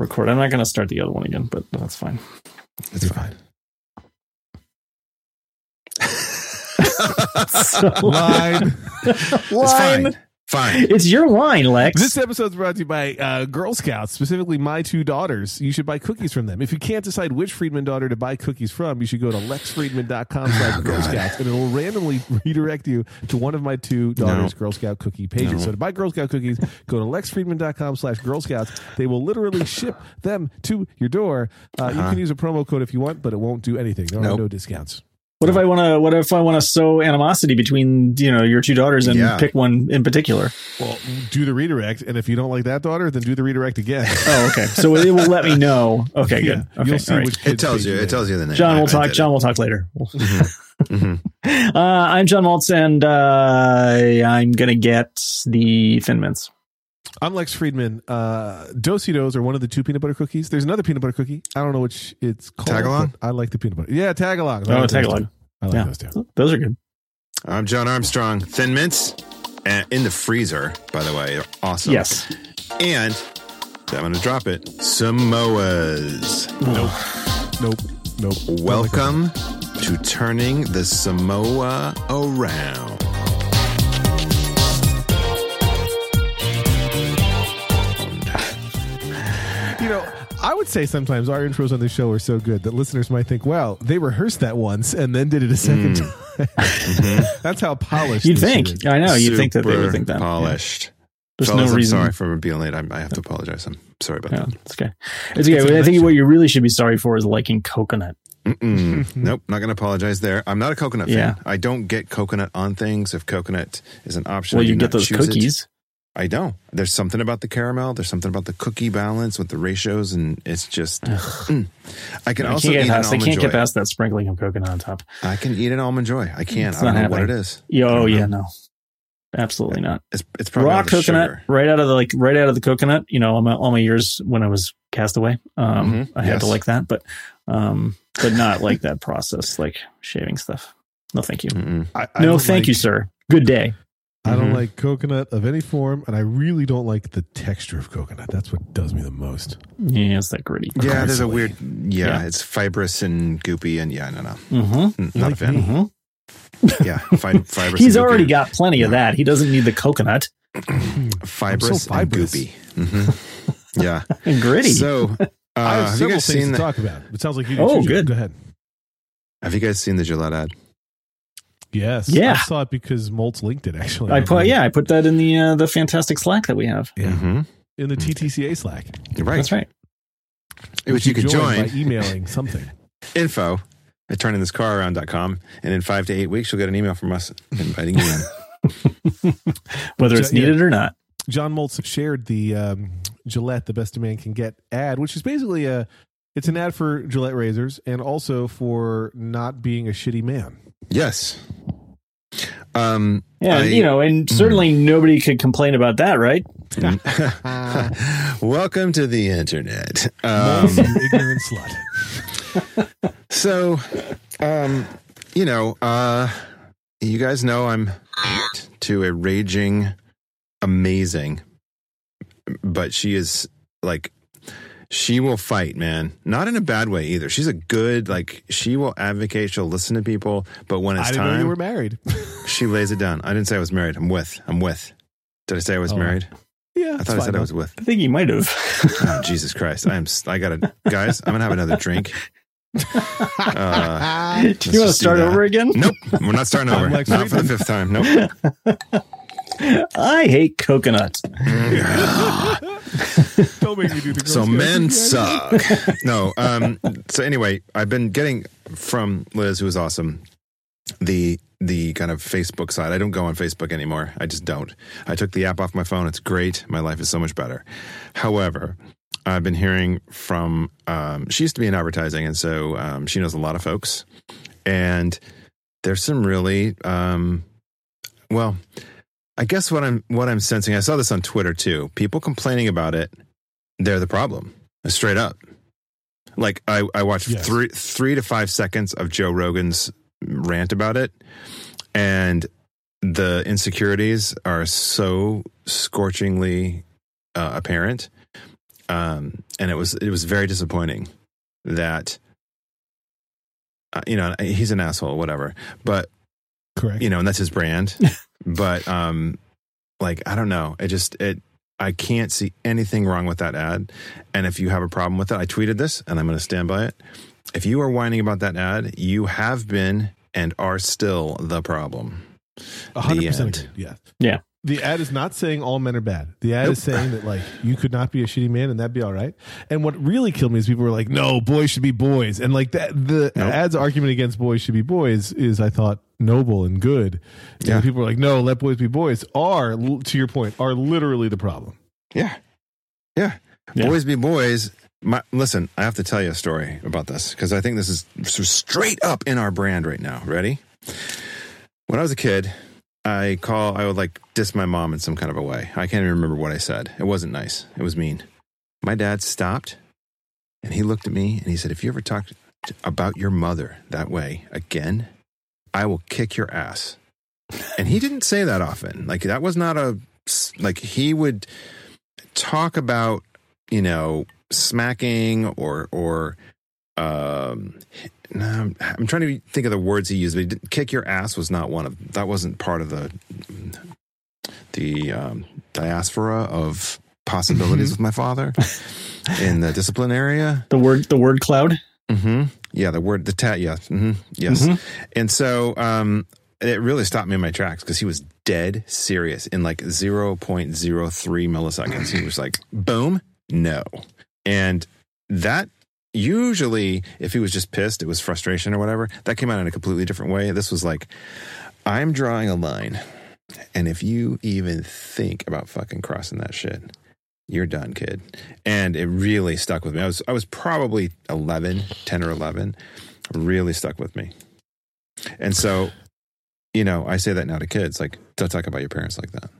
record. I'm not going to start the other one again, but that's fine. It's fine. So- Line. It's Line. Fine. Fine. It's your line, Lex. This episode is brought to you by uh, Girl Scouts, specifically my two daughters. You should buy cookies from them. If you can't decide which Friedman daughter to buy cookies from, you should go to lexfriedman.com slash Girl Scouts, and it'll randomly redirect you to one of my two daughters' No. Girl Scout cookie pages. No. So to buy Girl Scout cookies, go to lexfriedman.com slash Girl Scouts. They will literally ship them to your door. Uh, You Uh-huh. can use a promo code if you want, but it won't do anything. There are no discounts. What if I want to? What if I want to sow animosity between you know your two daughters and Yeah. pick one in particular? Well, do the redirect, and if you don't like that daughter, then do the redirect again. Oh, okay. So it will let me know. Okay, good. Okay, You'll see all right. which It tells you. it It is. tells you the name. John, we'll talk. John, we'll talk later. Mhm. Uh, I'm John Moltz, and uh, I'm gonna get the Thin Mints. I'm Lex Friedman. Uh, Do-si-dos are one of the two peanut butter cookies. There's another peanut butter cookie. I don't know which it's called. Tagalong? I like the peanut butter. Yeah, tagalong. I Oh, like those I like Yeah. those two. Those are good. I'm John Armstrong. Thin mints and in the freezer, by the way. Awesome. Yes. And I'm going to drop it. Samoas. Nope. Nope. Nope. Don't like. Welcome to turning the Samoa around. Know, I would say sometimes our intros on the show are so good that listeners might think, "Wow, they rehearsed that once and then did it a second Mm. time." That's how polished. You'd think. is. I know. You'd think that they would think that. Yeah. Polished. There's Fellas, no I'm reason. sorry for being late. I, I have to apologize. I'm sorry about Yeah, that. it's okay. It's okay. It's a I great think what you really should be sorry for is liking coconut. Nope, not going to apologize there. I'm not a coconut Yeah. fan. I don't get coconut on things. If coconut is an option, Well, I you do get not those cookies. it. Cookies. I don't. There's something about the caramel. There's something about the cookie balance with the ratios, and it's just. Mm. I can I also can't eat get an past. I can't joy. get past that sprinkling of coconut on top. I can eat an almond joy. I can. It's I don't know not what it is. happening. is. Yeah, oh yeah, no, absolutely not. It's it's probably Raw coconut, sugar. right out of the like right out of the coconut. You know, all my, all my years when I was castaway, um, Mhm, I had yes. to like that, but um, but not like that process, like shaving stuff. No, thank you. I, I no, thank like- you, sir. Good day. I don't Mhm. like coconut of any form, and I really don't like the texture of coconut. That's what does me the most. Yeah, it's that gritty. Yeah, there's a weird. Yeah, Yeah. it's fibrous and goopy, and yeah, no, no, Mm-hmm. Mm, not like a fan. Mm-hmm. Yeah, fi- fibrous. He's and already goopy. got plenty of that. He doesn't need the coconut fibrous, so and fibrous. goopy. hmm yeah. and gritty. So, uh, I have have you several guys things seen to the, talk about. It sounds like you do Oh, too, Joe. good. Go ahead. Have you guys seen the Gillette ad? Yes. Yeah. I saw it because Moltz linked it actually. I put yeah, I put that in the uh, the fantastic Slack that we have. Yeah. Mhm. In the TTCA Slack. You're right. That's right. Which you could join. by emailing something. Info at turningthiscararound.com. And in five to eight weeks, you'll get an email from us inviting you in. Whether it's Yeah. needed or not. John Moltz shared the um, Gillette "The Best a Man Can Get" ad, which is basically a it's an ad for Gillette razors and also for not being a shitty man. yes. Um, Yeah, I- you know, and certainly nobody could complain about that, right? Welcome to the internet. Moltz, Um, you ignorant slut. so, um, you know, uh, you guys know I'm to a raging, amazing, but she is like, she will fight, man. Not in a bad way either. She's a good, like, she will advocate. She'll listen to people. But when I it's didn't know you were married. she lays it down. I didn't say I was married. I'm with. I'm with. Did I say I was Oh, married? yeah, I thought I said I was with. I think you might have. Oh, Jesus Christ. I am, I gotta, guys, I'm gonna have another drink. Uh, Do you want to start over again? Nope, we're not starting over. Not for the fifth time. Nope. I hate coconut. Don't make me do the. Girl so Scouts men again. suck. No. Um. So anyway, I've been getting from Liz, who is awesome, the the kind of Facebook side. I don't go on Facebook anymore. I just don't. I took the app off my phone. It's great. My life is so much better. However, I've been hearing from. Um, she used to be in advertising, and so um, she knows a lot of folks. And there's some really, um, well, I guess what I'm what I'm sensing. I saw this on Twitter too. People complaining about it. They're the problem. Straight up. Like I, I watched Yes. three three to five seconds of Joe Rogan's rant about it, and the insecurities are so scorchingly uh, apparent. um, and it was it was very disappointing that uh, you know he's an asshole, whatever. But Correct. you know, and that's his brand. but um, like I don't know, it just it. I can't see anything wrong with that ad. And if you have a problem with it, I tweeted this, and I'm going to stand by it. If you are whining about that ad, you have been and are still the problem. A hundred The percent end. agreed. Yeah. Yeah. The ad is not saying all men are bad. The ad Nope. is saying that like you could not be a shitty man and that'd be all right. And what really killed me is people were like, "No, boys should be boys," and like that. The Nope. ad's argument against boys should be boys is, I thought, noble and good. And Yeah. people were like, "No, let boys be boys." Are to your point, are literally the problem. Yeah. Yeah. Yeah. Boys be boys. My, listen, I have to tell you a story about this because I think this is straight up in our brand right now. Ready? When I was a kid, I call, I would like diss my mom in some kind of a way. I can't even remember what I said. It wasn't nice. It was mean. My dad stopped and he looked at me and he said, If you ever talk about your mother that way again, I will kick your ass. And he didn't say that often. Like, that was not a, like, he would talk about you know smacking or or um no, I'm, I'm trying to think of the words he used but he didn't, kick your ass was not one of that wasn't part of the the um, diaspora of possibilities with my father in the discipline area The word the word cloud. Mm-hmm. yeah the word the tat yeah hmm yes Mhm. and so um, it really stopped me in my tracks because he was dead serious in like 0.03 milliseconds. He was like, boom, no. And that usually, if he was just pissed, it was frustration or whatever. That came out in a completely different way. This was like, I'm drawing a line. And if you even think about fucking crossing that shit, you're done, kid. And it really stuck with me. I was I was probably 11, 10 or 11. Really stuck with me. And so, you know, I say that now to kids, like, don't talk about your parents like that.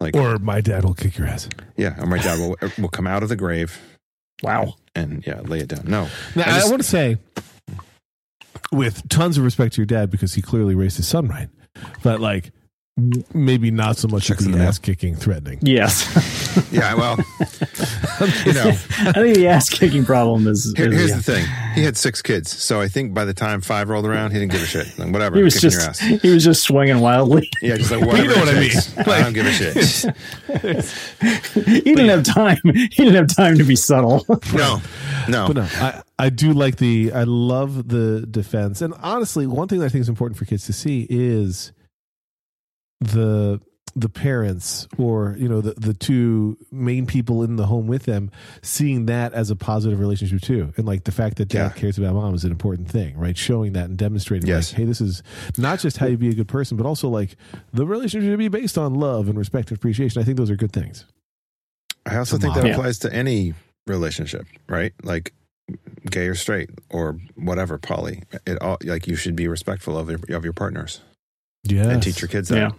Like, Or my dad will kick your ass. yeah, or my dad will, will come out of the grave Wow. and, yeah, lay it down. No. Now, I I, want to say, with tons of respect to your dad, because he clearly raised his son right, but like m- maybe not so much Checks as the the ass kicking, threatening. Yes. Yeah, well, you know, I think the ass kicking problem is. here, is- here's yeah. the thing. He had six kids. So I think by the time five rolled around, he didn't give a shit. Like, whatever. He was just your ass. he was just swinging wildly. Yeah, just like whatever. you know what I mean. takes. I don't give a shit. he didn't have time. He didn't have time to be subtle. No, no. But no, I, I do like the, I love the defense. And honestly, one thing that I think is important for kids to see is the, the parents or you know the the two main people in the home with them seeing that as a positive relationship too and like the fact that dad Yeah. cares about mom is an important thing right showing that and demonstrating Yes. like hey this is not just how you be a good person but also like the relationship should be based on love and respect and appreciation i think those are good things I also think that Yeah. applies to any relationship, right? Like gay or straight or whatever, poly. It all like you should be respectful of your, of your partners yeah and teach your kids that. Yeah.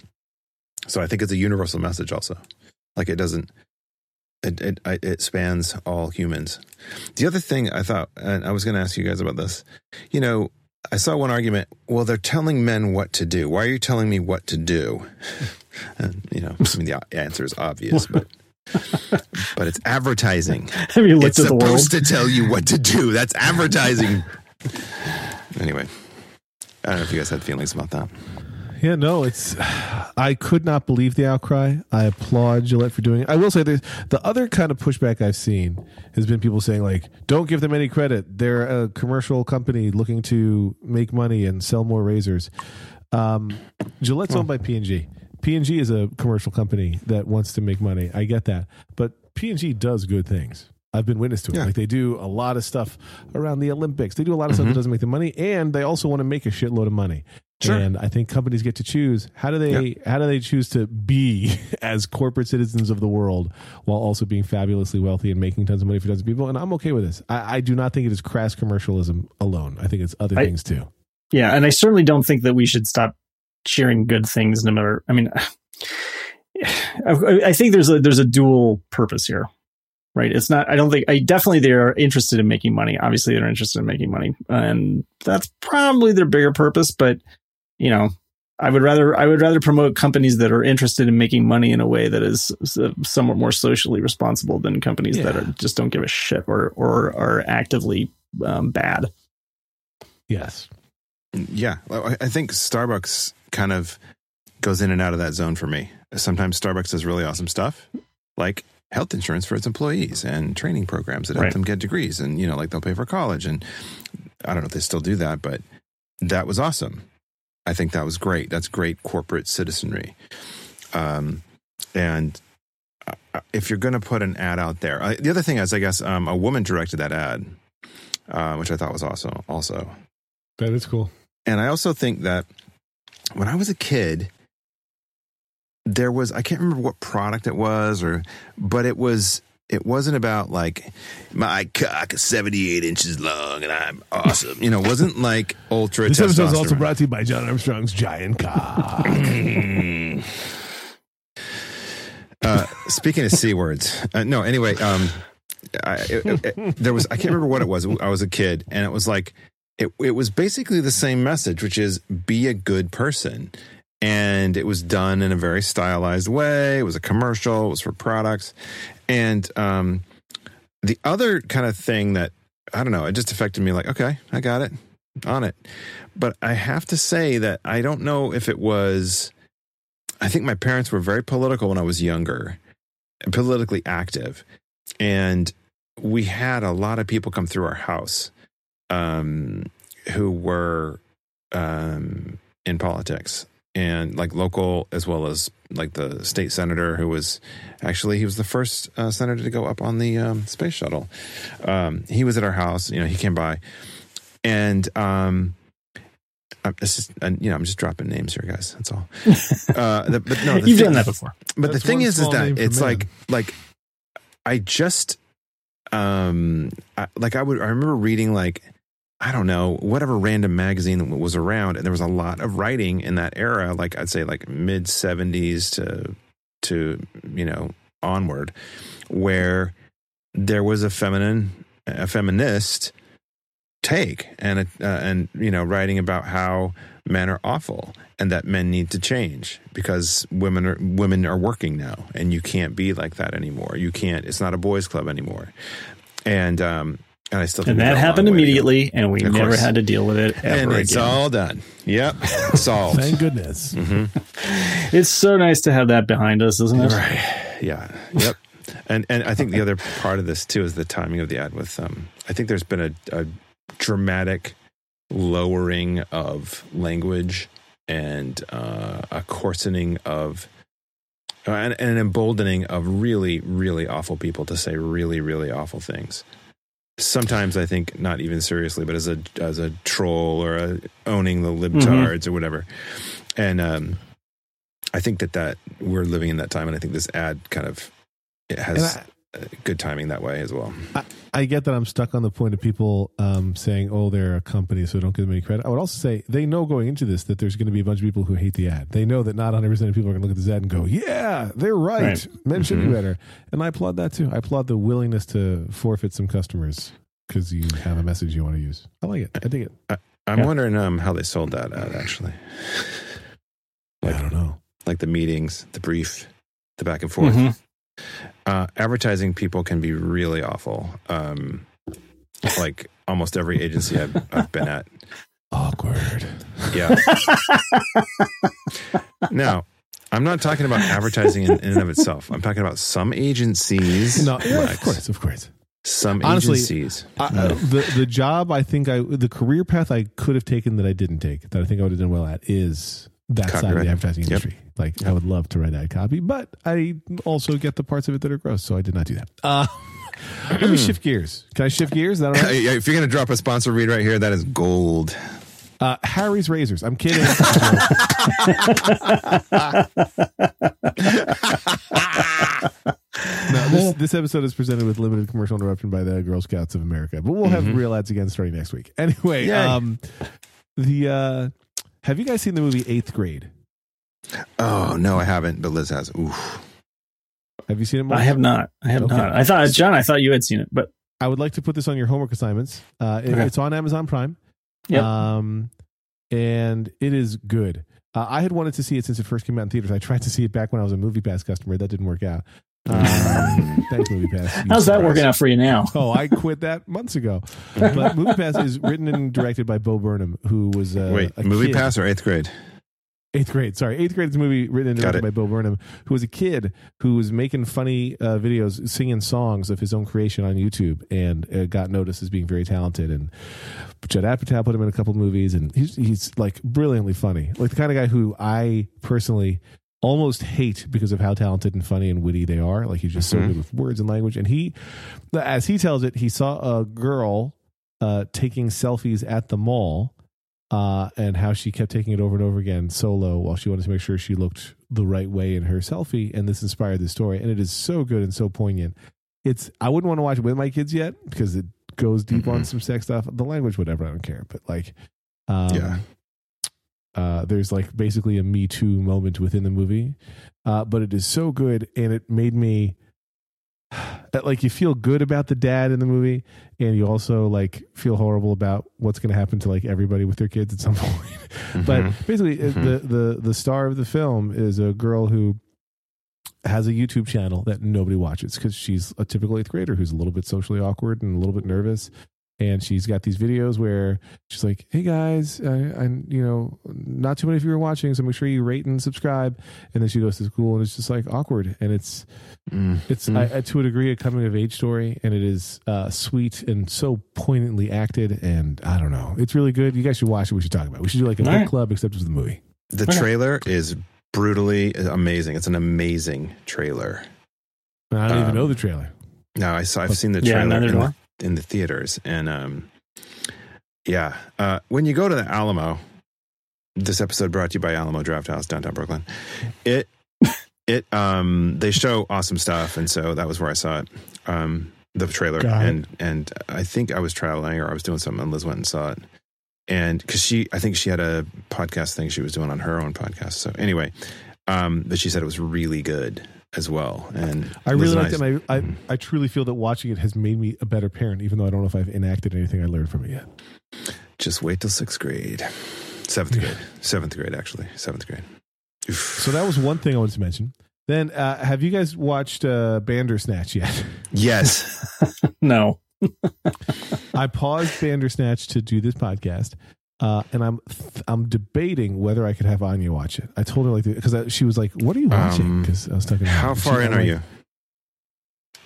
So I think it's a universal message also. Like it doesn't it it it spans all humans. The other thing I thought and I was going to ask you guys about this. You know, I saw one argument, well they're telling men what to do. Why are you telling me what to do? and, you know, I mean the answer is obvious, but but it's advertising. have you looked It's at the world? supposed to tell you what to do. That's advertising. anyway, I don't know if you guys had feelings about that. Yeah, no, it's. I could not believe the outcry. I applaud Gillette for doing it. I will say there's the other kind of pushback I've seen has been people saying like, "Don't give them any credit. They're a commercial company looking to make money and sell more razors." Um, Gillette's owned by P and G. P and G is a commercial company that wants to make money. I get that, but P and G does good things. I've been witness to it. Yeah. Like they do a lot of stuff around the Olympics. They do a lot of stuff Mhm. that doesn't make them money, and they also want to make a shitload of money. Sure. And I think companies get to choose how do they how do they choose to be as corporate citizens of the world while also being fabulously wealthy and making tons of money for tons of people. And I'm okay with this. I, I do not think it is crass commercialism alone. I think it's other I- things too. Yeah, and I certainly don't think that we should stop sharing good things, no matter. I mean, I, I think there's a there's a dual purpose here, right? It's not. I don't think. I definitely they are interested in making money. Obviously, they're interested in making money, and that's probably their bigger purpose. But you know, I would rather I would rather promote companies that are interested in making money in a way that is somewhat more socially responsible than companies yeah. that are, just don't give a shit or or are actively um, bad. Yes. Yeah, I think Starbucks kind of goes in and out of that zone for me. Sometimes Starbucks does really awesome stuff, like health insurance for its employees and training programs that help right. them get degrees, and you know, like they'll pay for college. And I don't know if they still do that, but that was awesome. I think that was great. That's great corporate citizenry. Um, and uh, if you're going to put an ad out there, uh, the other thing is, I guess, um, a woman directed that ad, uh, which I thought was awesome. Also, that is cool. And I also think that when I was a kid, there was I can't remember what product it was or but it was it wasn't about like my cock is 78 inches long and I'm awesome. You know, it wasn't like ultra. This episode is also brought to you by John Armstrong's giant cock. uh, speaking of c words, uh, no. Anyway, um, I, it, it, there was I can't remember what it was. I was a kid, and it was like it. It was basically the same message, which is be a good person and it was done in a very stylized way. It was a commercial. It was for products, and um, the other kind of thing that I don't know, it just affected me. Like, okay, I got it, on it. But I have to say that I don't know if it was. I think my parents were very political when I was younger, politically active, and we had a lot of people come through our house um, who were um, in politics and like local as well as like the state senator who was actually he was the first uh, senator to go up on the um, space shuttle. Um, he was at our house. You know, he came by, and um, this is uh, you know I'm just dropping names here, guys. That's all. Uh, the, but no, you've thing, done that before. But That's the thing is, is that it's like like I just um I, like I would I remember reading like I don't know, whatever random magazine was around. And there was a lot of writing in that era, like I'd say like mid 70s to, to, you know, onward, where there was a feminine, a feminist take and, uh, and, you know, writing about how men are awful and that men need to change because women are women are working now and you can't be like that anymore. You can't, it's not a boys club anymore. And, um, and I still and that happened immediately, and we never had to deal with it. and it's again. all done. Yep, solved. Thank goodness. Mm-hmm. It's so nice to have that behind us, isn't it? Right. Yeah. Yep. and and I think the other part of this too is the timing of the ad. With um, I think there's been a, a dramatic lowering of language and uh, a coarsening of uh, and, and an emboldening of really, really awful people to say really, really awful things sometimes I think not even seriously, but as a as a troll or a, owning the libtards mm-hmm. or whatever. And um, I think that that we're living in that time, and I think this ad kind of it has I, good timing that way as well. I, I, get that I'm stuck on the point of people um, saying, "Oh, they're a company, so don't give them any credit." I would also say they know going into this that there's going to be a bunch of people who hate the ad. They know that not 100 percent of people are going to look at this ad and go, "Yeah, they're right. right. Men should mm-hmm. be better." And I applaud that too. I applaud the willingness to forfeit some customers because you have a message you want to use. I like it. I dig it. I, am yeah. wondering um, how they sold that ad actually. Like, I don't know. Like the meetings, the brief, the back and forth. Mm-hmm. Uh, advertising people can be really awful. Um, like almost every agency I've, I've been at. Awkward. Yeah. now, I'm not talking about advertising in, in, and of itself. I'm talking about some agencies. No, yeah, of course, of course. Some Honestly, agencies. I, uh, the the job I think I the career path I could have taken that I didn't take that I think I would have done well at is that Copyright. side of the advertising industry. Yep. Like yep. I would love to write ad copy, but I also get the parts of it that are gross, so I did not do that. Uh, let me shift gears. Can I shift gears? Is that right? if you're going to drop a sponsor read right here, that is gold. Uh, Harry's razors. I'm kidding. no, this, this episode is presented with limited commercial interruption by the Girl Scouts of America, but we'll have mm-hmm. real ads again starting next week. Anyway, um, the uh, have you guys seen the movie Eighth Grade? Oh no, I haven't, but Liz has. Oof. Have you seen it? More? I have not. I have okay. not. I thought John. I thought you had seen it, but I would like to put this on your homework assignments. Uh, it, okay. It's on Amazon Prime. Yeah. Um, and it is good. Uh, I had wanted to see it since it first came out in theaters. I tried to see it back when I was a MoviePass customer. That didn't work out. Um, thanks, MoviePass. You How's that surprise. working out for you now? Oh, I quit that months ago. But MoviePass is written and directed by Bo Burnham, who was uh, Wait, a movie kid- pass or eighth grade? Eighth grade, sorry, eighth grade is a movie written and directed by Bo Burnham, who was a kid who was making funny uh, videos, singing songs of his own creation on YouTube, and uh, got noticed as being very talented. And Judd Apatow put him in a couple movies, and he's he's like brilliantly funny, like the kind of guy who I personally almost hate because of how talented and funny and witty they are. Like he's just so Mhm. good with words and language. And he, as he tells it, he saw a girl uh, taking selfies at the mall uh, and how she kept taking it over and over again solo while she wanted to make sure she looked the right way in her selfie. And this inspired the story. And it is so good and so poignant. It's I wouldn't want to watch it with my kids yet because it goes deep on Mhm. some sex stuff. The language, whatever, I don't care. But like, um, Yeah. Uh, there's like basically a Me Too moment within the movie, uh, but it is so good, and it made me that like you feel good about the dad in the movie, and you also like feel horrible about what's going to happen to like everybody with their kids at some point. but Mhm. basically, uh Mhm. the the the star of the film is a girl who has a YouTube channel that nobody watches because she's a typical eighth grader who's a little bit socially awkward and a little bit nervous. And she's got these videos where she's like, "Hey guys, I, I you know, not too many of you are watching, so make sure you rate and subscribe." And then she goes to school, and it's just like awkward, and it's Mm. it's Mm. I, I- to a degree a coming of age story, and it is uh, sweet and so poignantly acted. And I don't know, it's really good. You guys should watch it. We should talk about. it. We should do like a All book right. club, except it's the movie. the Okay. trailer is brutally amazing. It's an amazing trailer. I don't even Um, know the trailer. No, I saw. I've seen the Yeah, trailer neither in, do I. in the theaters, and um, yeah. Uh, when you go to the Alamo, this episode brought to you by Alamo Drafthouse, downtown Brooklyn. It, it, um, they show awesome stuff, and so that was where I saw it. Um, the trailer, Got it. and and I think I was traveling or I was doing something, and Liz went and saw it. And because she, I think she had a podcast thing she was doing on her own podcast. So anyway, um, but she said it was really good as well. And I Liz really and liked it. And I, I I truly feel that watching it has made me a better parent, even though I don't know if I've enacted anything I learned from it yet. Just wait till sixth grade, seventh grade, seventh grade actually, seventh grade. Oof. So that was one thing I wanted to mention. Then, uh, have you guys watched uh, Bandersnatch yet? yes, No. I paused Bandersnatch to do this podcast, uh, and I'm I'm debating whether I could have Anya watch it. I told her like because she was like, "What are you watching?" Um, Because I was talking. to her. how And far in I'm are like, you?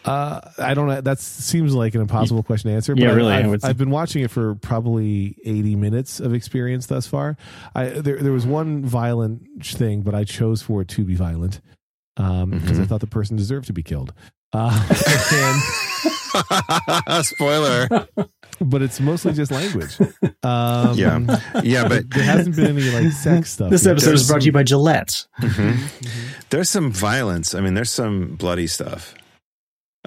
Uh, I don't know. That seems like an impossible question to answer. But Yeah, I- really, I I've, I've been watching it for probably eighty minutes of experience thus far. I there there was one violent thing, but I chose for it to be violent because Mhm. I thought the person deserved to be killed. Uh, and, Spoiler. but it's mostly just language. Um, Yeah. Yeah, but there hasn't been any like sex stuff. This yet. episode is brought to you by Gillette. Mhm. there's some violence. I mean, there's some bloody stuff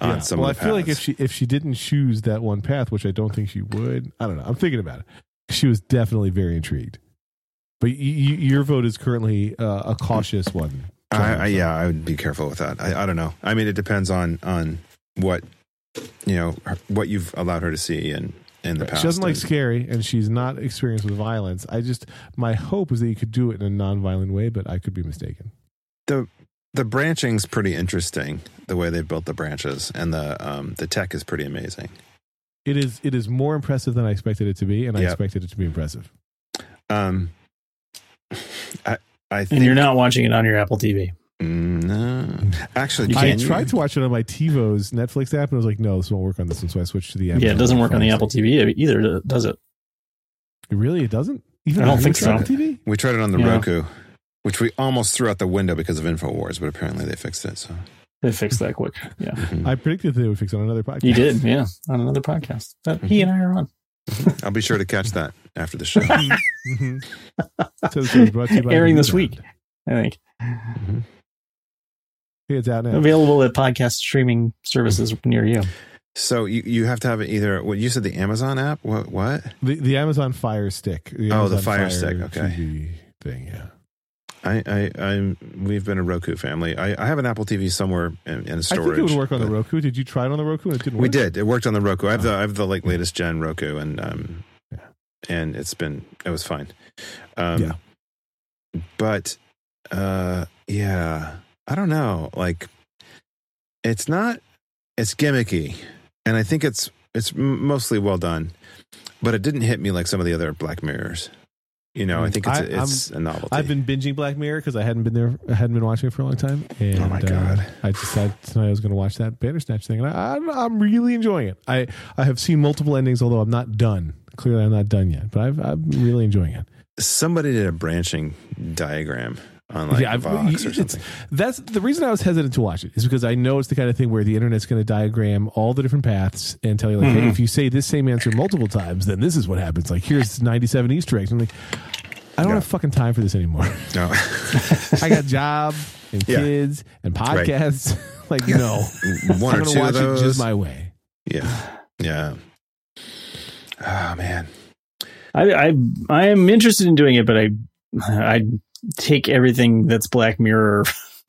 on Yeah. some well, I of the feel like if she if she didn't choose that one path, which I don't think she would, I don't know. I'm thinking about it. She was definitely very intrigued. But y- y- your vote is currently uh, a cautious one. I, I, yeah, I would be careful with that. I, I don't know. I mean, it depends on on what you know her- what you've allowed her to see and in the past. She doesn't like and- scary, and she's not experienced with violence. I just my hope is that you could do it in a non-violent way, but I could be mistaken. the the branching's pretty interesting. The way they built the branches and the um the tech is pretty amazing. It is it is more impressive than I expected it to be, and I Yep. expected it to be impressive. Um, I I And think you're not watching it on your Apple TV. Mm, no. Actually, You I can you? tried to watch it on my TiVo's Netflix app, and I was like, "No, this won't work on this one." So I switched to the. Apple Yeah, it doesn't work on the Apple TV either, does it? Really, it doesn't. Even I don't think your so. TV. We tried it on the Yeah. Roku, which we almost threw out the window because of Infowars, but apparently they fixed it. So They fixed that quick. Yeah. Mhm. I predicted they would fix it on another podcast. You did, yeah, on another podcast that he and I are on. I'll be sure to catch that after the show. Mhm. so this brought to you by Airing this Newground. week. I think Mhm. It's out now. available at podcast streaming services near you. So you, you have to have it either. What you said the Amazon app? What what? The, the Amazon Fire Stick. The Oh, the Amazon Fire Stick, okay. TV thing. Yeah. I I I'm we've been a Roku family. I, I have an Apple TV somewhere in, in I storage. think it would work on the Roku. Did you try it on the Roku? And it didn't work. We did. It worked on the Roku. I have the I have the like latest gen Roku, and um, Yeah. and it's been it was fine. Um, Yeah. but uh, yeah, I don't know. Like, it's not. It's gimmicky, and I think it's it's mostly well done, but it didn't hit me like some of the other Black Mirrors. You know, I think it's I- a, it's a novelty. I've been binging Black Mirror because I hadn't been there, I hadn't been watching it for a long time. And, Oh my uh, God. I decided tonight I was going to watch that Bandersnatch thing, and I, I'm, I'm really enjoying it. I, I have seen multiple endings, although I'm not done. Clearly, I'm not done yet, but I've, I'm really enjoying it. Somebody did a branching diagram on like I've- Vox or it's- something. That's the reason I was hesitant to watch it is because I know it's the kind of thing where the internet's going to diagram all the different paths and tell you like, Mm-hmm. hey, if you say this same answer multiple times, then this is what happens. Like here's 97 Easter eggs. I'm like, I don't Yeah. have fucking time for this anymore. No, I got job and Yeah. kids and podcasts. like no, one I'm or gonna two watch of those. it just my way. yeah, yeah. Oh man, I, I I am interested in doing it, but I I take everything that's Black Mirror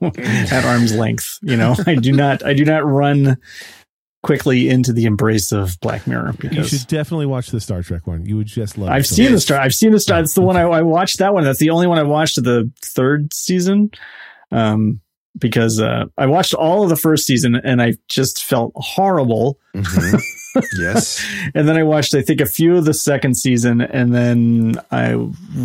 at arm's length. You know, I do not I do not run quickly into the embrace of Black Mirror You should definitely watch the Star Trek one. You would just love. I've so seen the star. I've seen the star. It's the one I, I watched. That one. That's the only one I watched of the third season. Um, because uh, I watched all of the first season and I just felt horrible. Mhm. yes, And then I watched, I think, a few of the second season, and then I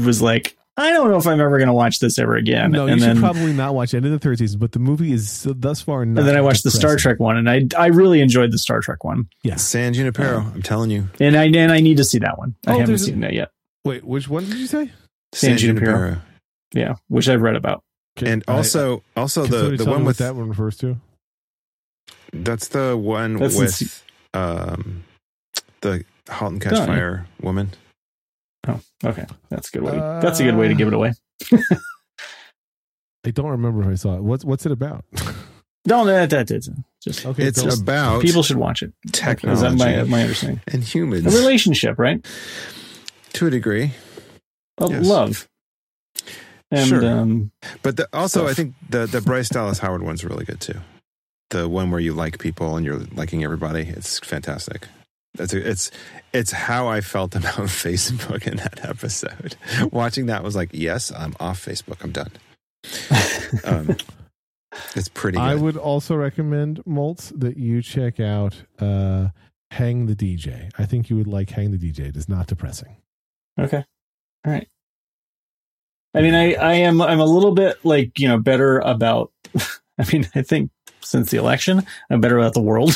was like, I don't know if I'm ever going to watch this ever again. No, you and should probably not watch any of the third season, but the movie is thus far. Not and then I watched the Star. Trek one, and I I really enjoyed the Star Trek one, Yes. San Junipero. I'm telling you, and I and I need to see that one. I Oh, haven't there's a- seen that yet. Wait, which one did you say? San San Junipero. Junipero. Yeah, which I've read about. And I- also, also the the one with that one refers to. that's the one That's with se- um the *Halt and Catch yeah. Fire* woman. Oh, okay, that's a good way. To, that's a good way to give it away. I don't remember if I saw it. What's what's it about? No, that that is just okay, it's don't- about people should watch it. technology is that my my understanding? and A humans relationship, right? to a degree. Of Yes. love. And Sure. um, But the, also, Stuff. I think the the Bryce Dallas Howard one's really good too. The one where you like people and you're liking everybody. It's fantastic. That's a, it's it's how I felt about Facebook in that episode. Watching that was like, yes, I'm off Facebook. I'm done. Um, it's pretty. Good. I would also recommend Moltz that you check out uh, Hang the DJ. I think you would like Hang the DJ. It is not depressing. okay, all right. I mean, I I am I'm a little bit like you know better about. I mean, I think since the election, I'm better about the world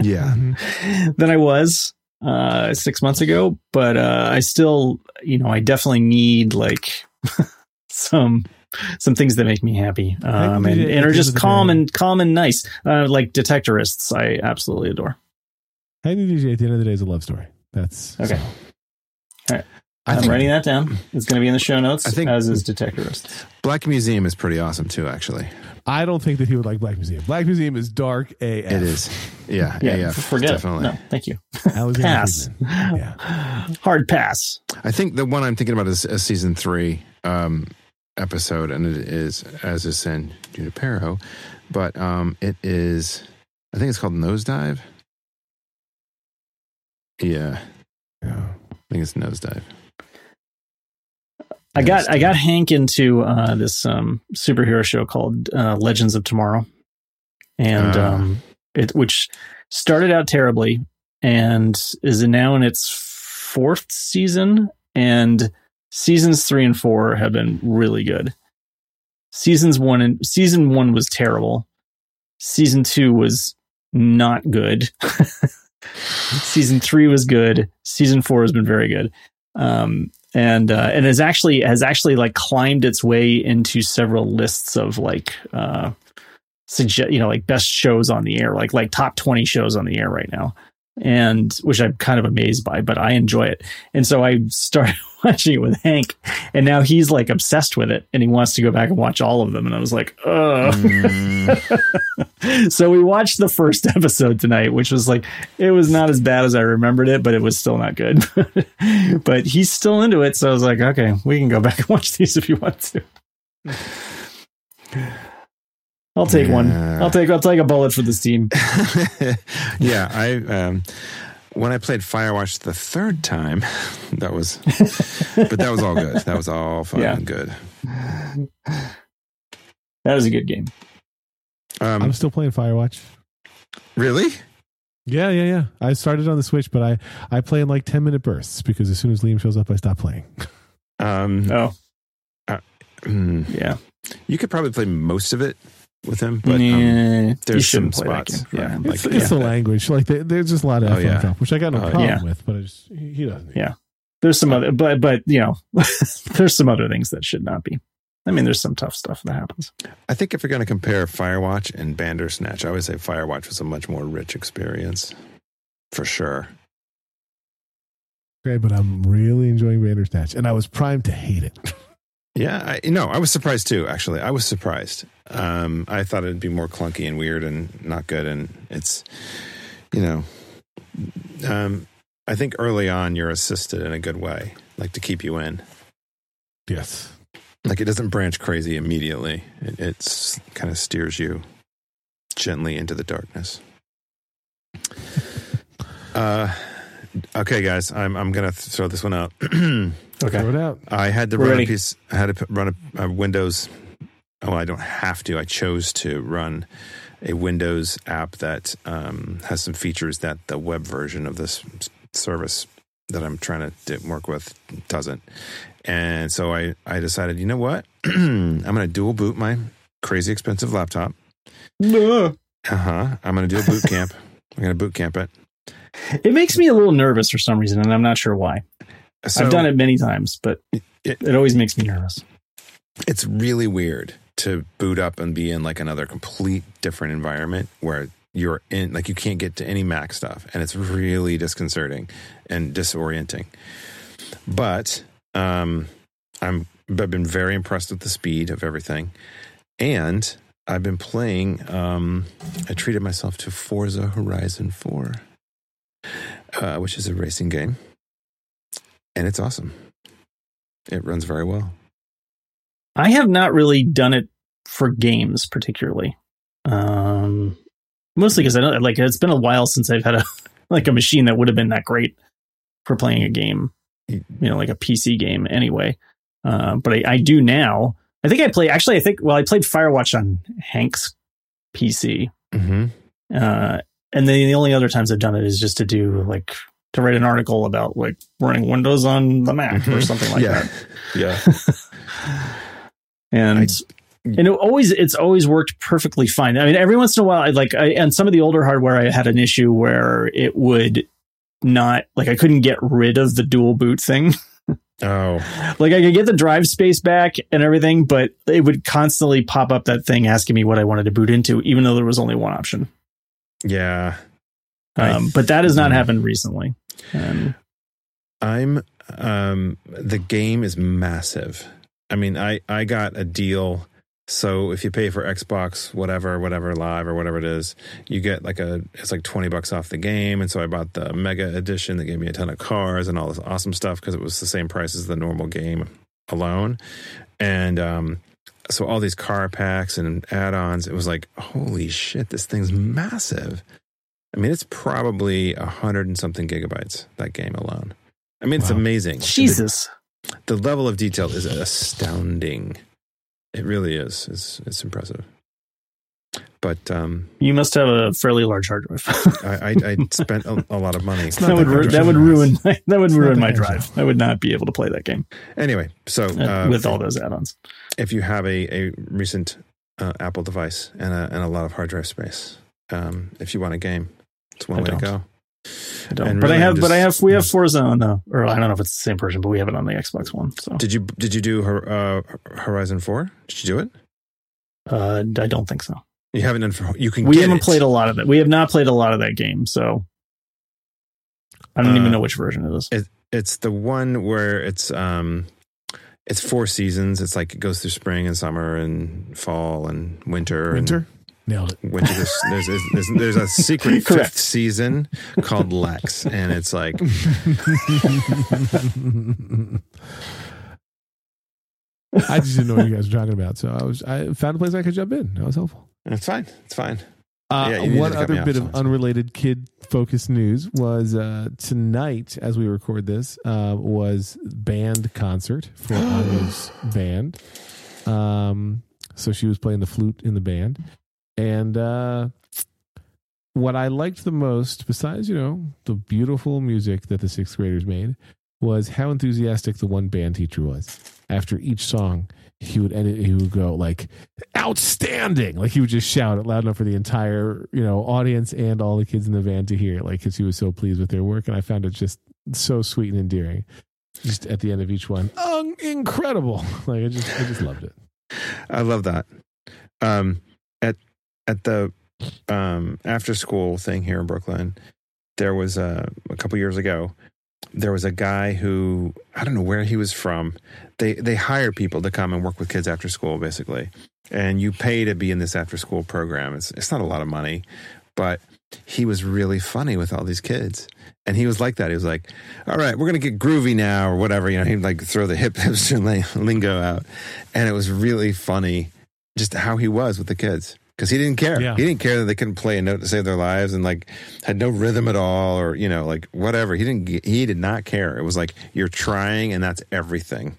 yeah. than I was uh, six months ago. But uh, I still, you know, I definitely need like some some things that make me happy um, and, and are just calm and calm and nice, uh, like detectorists. I absolutely adore. Hang the DJ at the end of the day is a love story. That's Okay. so. I I'm think writing that down. It's going to be in the show notes. I think- as is detectorists. Black Museum is pretty awesome too. Actually, I don't think that he would like Black Museum. Black Museum is dark AF. it is. Yeah. Yeah, Yeah. forget definitely. it. No, thank you. Alexander Pass. Friedman. Yeah. Hard pass. I think the one I'm thinking about is a season three um, episode, and it is as is San Junipero, but um, it is. I think it's called Nosedive. Yeah, Yeah. I think it's Nosedive. I got I got Hank into uh, this um, superhero show called uh, Legends of Tomorrow, and Ah. um, it which started out terribly and is now in its fourth season, and seasons three and four have been really good. Seasons one and season one was terrible. Season two was not good. season three was good. Season four has been very good. Um, and uh, and has actually has actually like climbed its way into several lists of like uh suggest you know like best shows on the air like like top 20 shows on the air right now and which I'm kind of amazed by but I enjoy it and so I started watching it with Hank and now he's like obsessed with it and he wants to go back and watch all of them and I was like oh Mm, so we watched the first episode tonight, which was like it was not as bad as I remembered it, but it was still not good. but he's still into it, so I was like, okay, we can go back and watch these if you want to. I'll take one. I'll take I'll take a bullet for this team. yeah, I um, when I played Firewatch the third time, that was, but that was all good. That was all fun Yeah. and good. That was a good game. I'm Um, still playing Firewatch. really? Yeah, yeah, yeah. I started on the Switch, but I I play in like ten minute bursts because as soon as Liam shows up, I stop playing. Um, Oh, hmm. yeah. you could probably play most of it with him, but um, yeah, you there's some spots. game. Yeah. Like, it's it's the language. Like there- there's just a lot of Oh, yeah. drop, which I got no Oh, problem yeah. with, but I just he he doesn't. Yeah. There's some other, but but you know, there's some other things that should not be. I mean, there's some tough stuff that happens. I think if you're going to compare Firewatch and Bandersnatch, I would say Firewatch was a much more rich experience, for sure. Okay, but I'm really enjoying Bandersnatch, and I was primed to hate it. Yeah, I, no, I was surprised too. Actually, I was surprised. Um, I thought it'd be more clunky and weird and not good. And it's, you know, um, I think early on you're assisted in a good way, like to keep you in. yes. Like it doesn't branch crazy immediately. It it's kind of steers you gently into the darkness. Uh, okay, guys, I'm I'm gonna throw this one out. okay, Throw it out. I had to We're run ready. a piece. I had to put- run a, a Windows. Oh, I don't have to. I chose to run a Windows app that um, has some features that the web version of this service that I'm trying to work with doesn't. And so I, I decided, you know what? I'm going to dual boot my crazy expensive laptop. Uh huh. I'm going to do a boot camp. I'm going to boot camp it. It makes me a little nervous for some reason, and I'm not sure why. So I've done it many times, but It- it always makes me nervous. it's really weird to boot up and be in like another complete different environment where you're in like you can't get to any Mac stuff and it's really disconcerting and disorienting. But um I'm I've been very impressed with the speed of everything. And I've been playing um I treated myself to Forza Horizon 4 uh, which is a racing game. And it's awesome. It runs very well. I have not really done it for games particularly. Um, mostly because I don't like it's been a while since I've had a like a machine that would have been that great for playing a game, you know, like a PC game anyway. Uh, but I, I do now. I think I play actually. I think well, I played Firewatch on Hank's PC, Mm-hmm. uh, and then the only other times I've done it is just to do like to write an article about like running Windows on the Mac or Mhm. something like yeah. that. Yeah. and I- and it always it's always worked perfectly fine. I mean, every once in a while, I like I and some of the older hardware, I had an issue where it would not like I couldn't get rid of the dual boot thing. Oh, like I could get the drive space back and everything, but it would constantly pop up that thing asking me what I wanted to boot into, even though there was only one option. Yeah. Um, but that has not happened recently. And I'm um the game is massive. I mean, I I got a deal so if you pay for Xbox whatever whatever live or whatever it is, you get like a it's like 20 bucks off the game and so I bought the mega edition that gave me a ton of cars and all this awesome stuff because it was the same price as the normal game alone. And um so all these car packs and add-ons, it was like, holy shit, this thing's massive. I mean, it's probably a hundred and something gigabytes, that game alone. I mean, it's amazing. Jesus, The, the level of detail is astounding. It really is. It's, it's impressive. But um, you must have a fairly large hard drive. I, I, I spent a, a lot of money. not that would ru- that would ruin my, that would It's ruin my drive. drive. I would not be able to play that game Anyway, so uh, uh, with all those add-ons. If you have a, a recent uh, Apple device and a, and a lot of hard drive space, um, if you want a game, it's one I way don't. to go. I don't. And but I have, I'm but I have, we have Forza on the, or I don't know if it's the same version, but we have it on the Xbox One. So Did you did you do uh, Horizon Four? Did you do it? uh, I don't think so. You haven't done. For, you can. We haven't it. played a lot of it. We have not played a lot of that game, so I don't Uh, even know which version it is. It, It's the one where it's um, it's four seasons. It's like it goes through spring and summer and fall and winter. and- Winter, nailed it. winter. There's, there's, there's, there's a secret fifth season called Lex, and it's like I just didn't know what you guys were talking about, so I was I found a place I could jump in. That was helpful. it's fine. It's fine. Uh, Yeah, one to cut me other bit of unrelated kid focused news was uh, tonight, as we record this, uh, was band concert for Anya's band. Um, so she was playing the flute in the band, and uh, what I liked the most, besides you know the beautiful music that the sixth graders made, was how enthusiastic the one band teacher was. After each song, he would end it. He would go like, "Outstanding!" Like he would just shout it loud enough for the entire you know audience and all the kids in the van to hear. Like because he was so pleased with their work, and I found it just so sweet and endearing. Just at the end of each one, um, incredible! Like I just, I just loved it. I love that. Um, at at the um, after school thing here in Brooklyn, there was a a couple years ago. There was a guy who I don't know where he was from. They they hire people to come and work with kids after school, basically, and you pay to be in this after school program. It's it's not a lot of money, but he was really funny with all these kids. And he was like that. He was like, "All right, we're gonna get groovy now, or whatever." You know, he'd like throw the hip hipster lingo out, and it was really funny, just how he was with the kids because he didn't care. Yeah. He didn't care that they couldn't play a note to save their lives, and like had no rhythm at all, or you know, like whatever. He didn't. He did not care. It was like you're trying, and that's everything.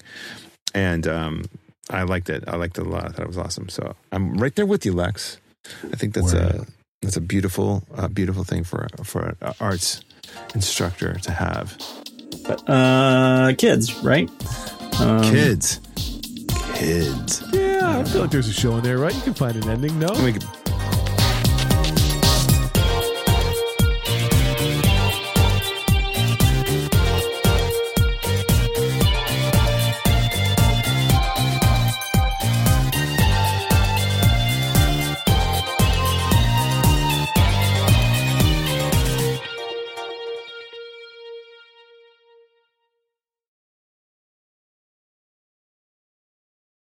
And um, I liked it. I liked it a lot. I thought it was awesome. So I'm right there with you, Lex. I think that's Word. a that's a beautiful, uh, beautiful thing for for an arts instructor to have. But uh, kids, right? Um, kids, kids. Yeah, I feel like there's a show in there, right? You can find an ending. No, We could